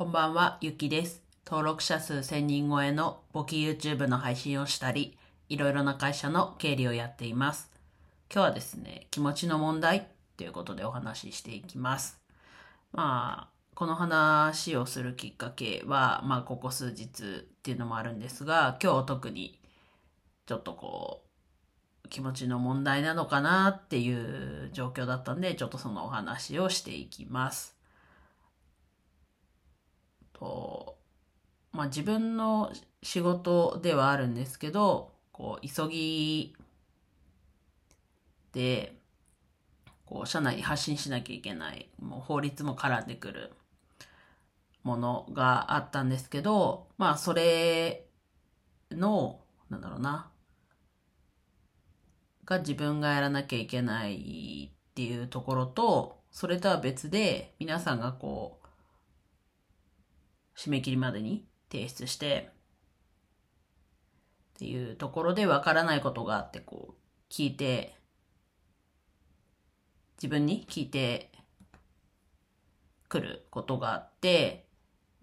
こんばんは、ゆきです。登録者数1000人超えの簿記 YouTube の配信をしたり、いろいろな会社の経理をやっています。今日はですね、気持ちの問題ということでお話ししていきます。まあ、この話をするきっかけは、まあ、ここ数日っていうのもあるんですが、今日特にちょっとこう、気持ちの問題なのかなっていう状況だったんで、ちょっとそのお話をしていきます。と、まあ自分の仕事ではあるんですけど、こう、急ぎで、こう、社内に発信しなきゃいけない、もう法律も絡んでくるものがあったんですけど、まあそれの、なんだろうな、が自分がやらなきゃいけないっていうところと、それとは別で、皆さんがこう、締め切りまでに提出して、っていうところでわからないことがあって、こう、聞いて、自分に聞いてくることがあって、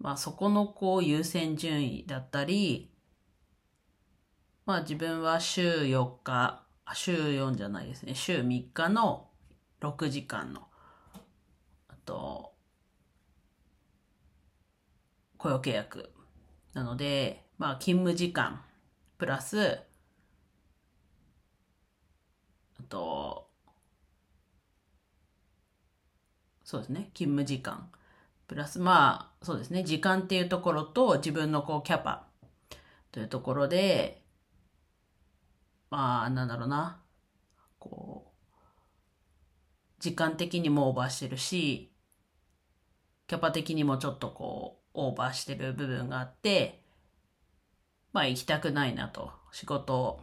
まあそこのこう優先順位だったり、まあ自分は週4日、週4じゃないですね、週3日の6時間の、あと、雇用契約なので、まあ勤務時間プラス、あと、そうですね、勤務時間。プラス、まあ、そうですね、時間っていうところと自分のこうキャパというところで、まあ、なんだろうな、こう、時間的にもオーバーしてるし、キャパ的にもちょっとこう、オーバーしてる部分があって、まあ行きたくないなと。仕事を、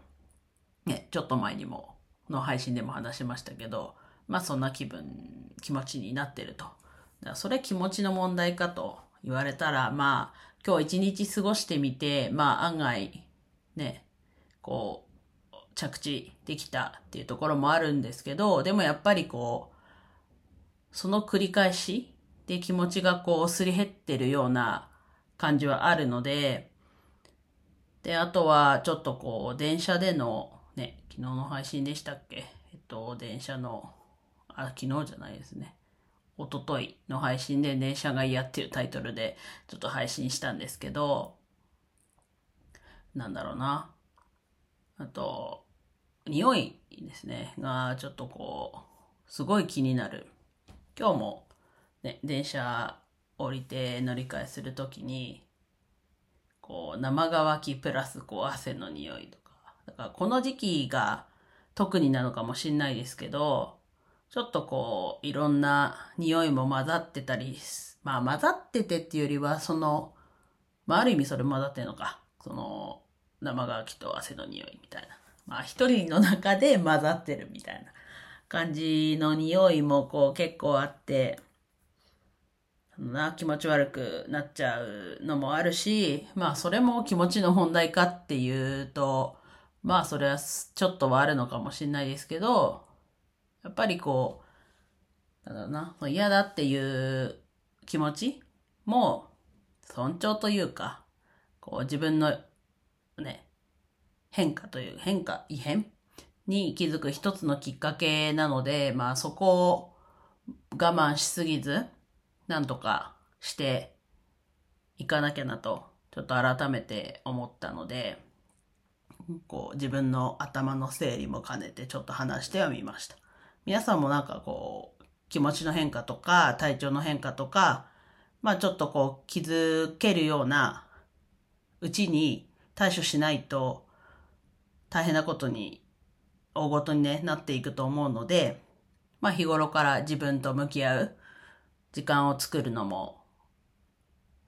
ね、ちょっと前にも、の配信でも話しましたけど、まあそんな気分、気持ちになってると。だからそれ気持ちの問題かと言われたら、まあ今日一日過ごしてみて、まあ案外、ね、こう、着地できたっていうところもあるんですけど、でもやっぱりこう、その繰り返しで気持ちがこうすり減ってるような感じはあるので、で、あとはちょっとこう、電車での、ね、昨日の配信でしたっけ？えっと、電車の、あ、昨日じゃないですね。一昨日の配信で電車が嫌っていうタイトルでちょっと配信したんですけど、なんだろうな。あと、匂いですね、がちょっとこう、すごい気になる。今日もね、電車降りて乗り換えするときに、こう、生乾きプラスこう汗の匂いとか。だからこの時期が特になのかもしんないですけど、ちょっとこう、いろんな匂いも混ざってたり、まあ混ざっててっていうよりは、その、まあある意味それ混ざってるのか。その、生乾きと汗の匂いみたいな。まあ一人の中で混ざってるみたいな感じの匂いもこう結構あって、な気持ち悪くなっちゃうのもあるし、まあそれも気持ちの問題かっていうと、まあそれはちょっとはあるのかもしれないですけど、やっぱりこう、なんだろうな、嫌だっていう気持ちも尊重というか、こう自分のね、変化という、変化、異変に気づく一つのきっかけなので、まあそこを我慢しすぎず、なんとかしていかなきゃなと、ちょっと改めて思ったので、こう自分の頭の整理も兼ねてちょっと話してはみました。皆さんもなんかこう、気持ちの変化とか、体調の変化とか、まあちょっとこう気づけるようなうちに対処しないと大変なことに、大ごとに、ね、なっていくと思うので、まあ日頃から自分と向き合う時間を作るのも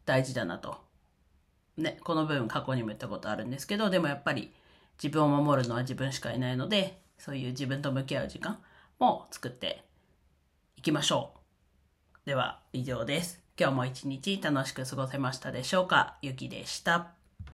大事だなと。ね、この部分過去にも言ったことあるんですけど、でもやっぱり自分を守るのは自分しかいないので、そういう自分と向き合う時間も作っていきましょう。では以上です。今日も一日楽しく過ごせましたでしょうか？ゆきでした。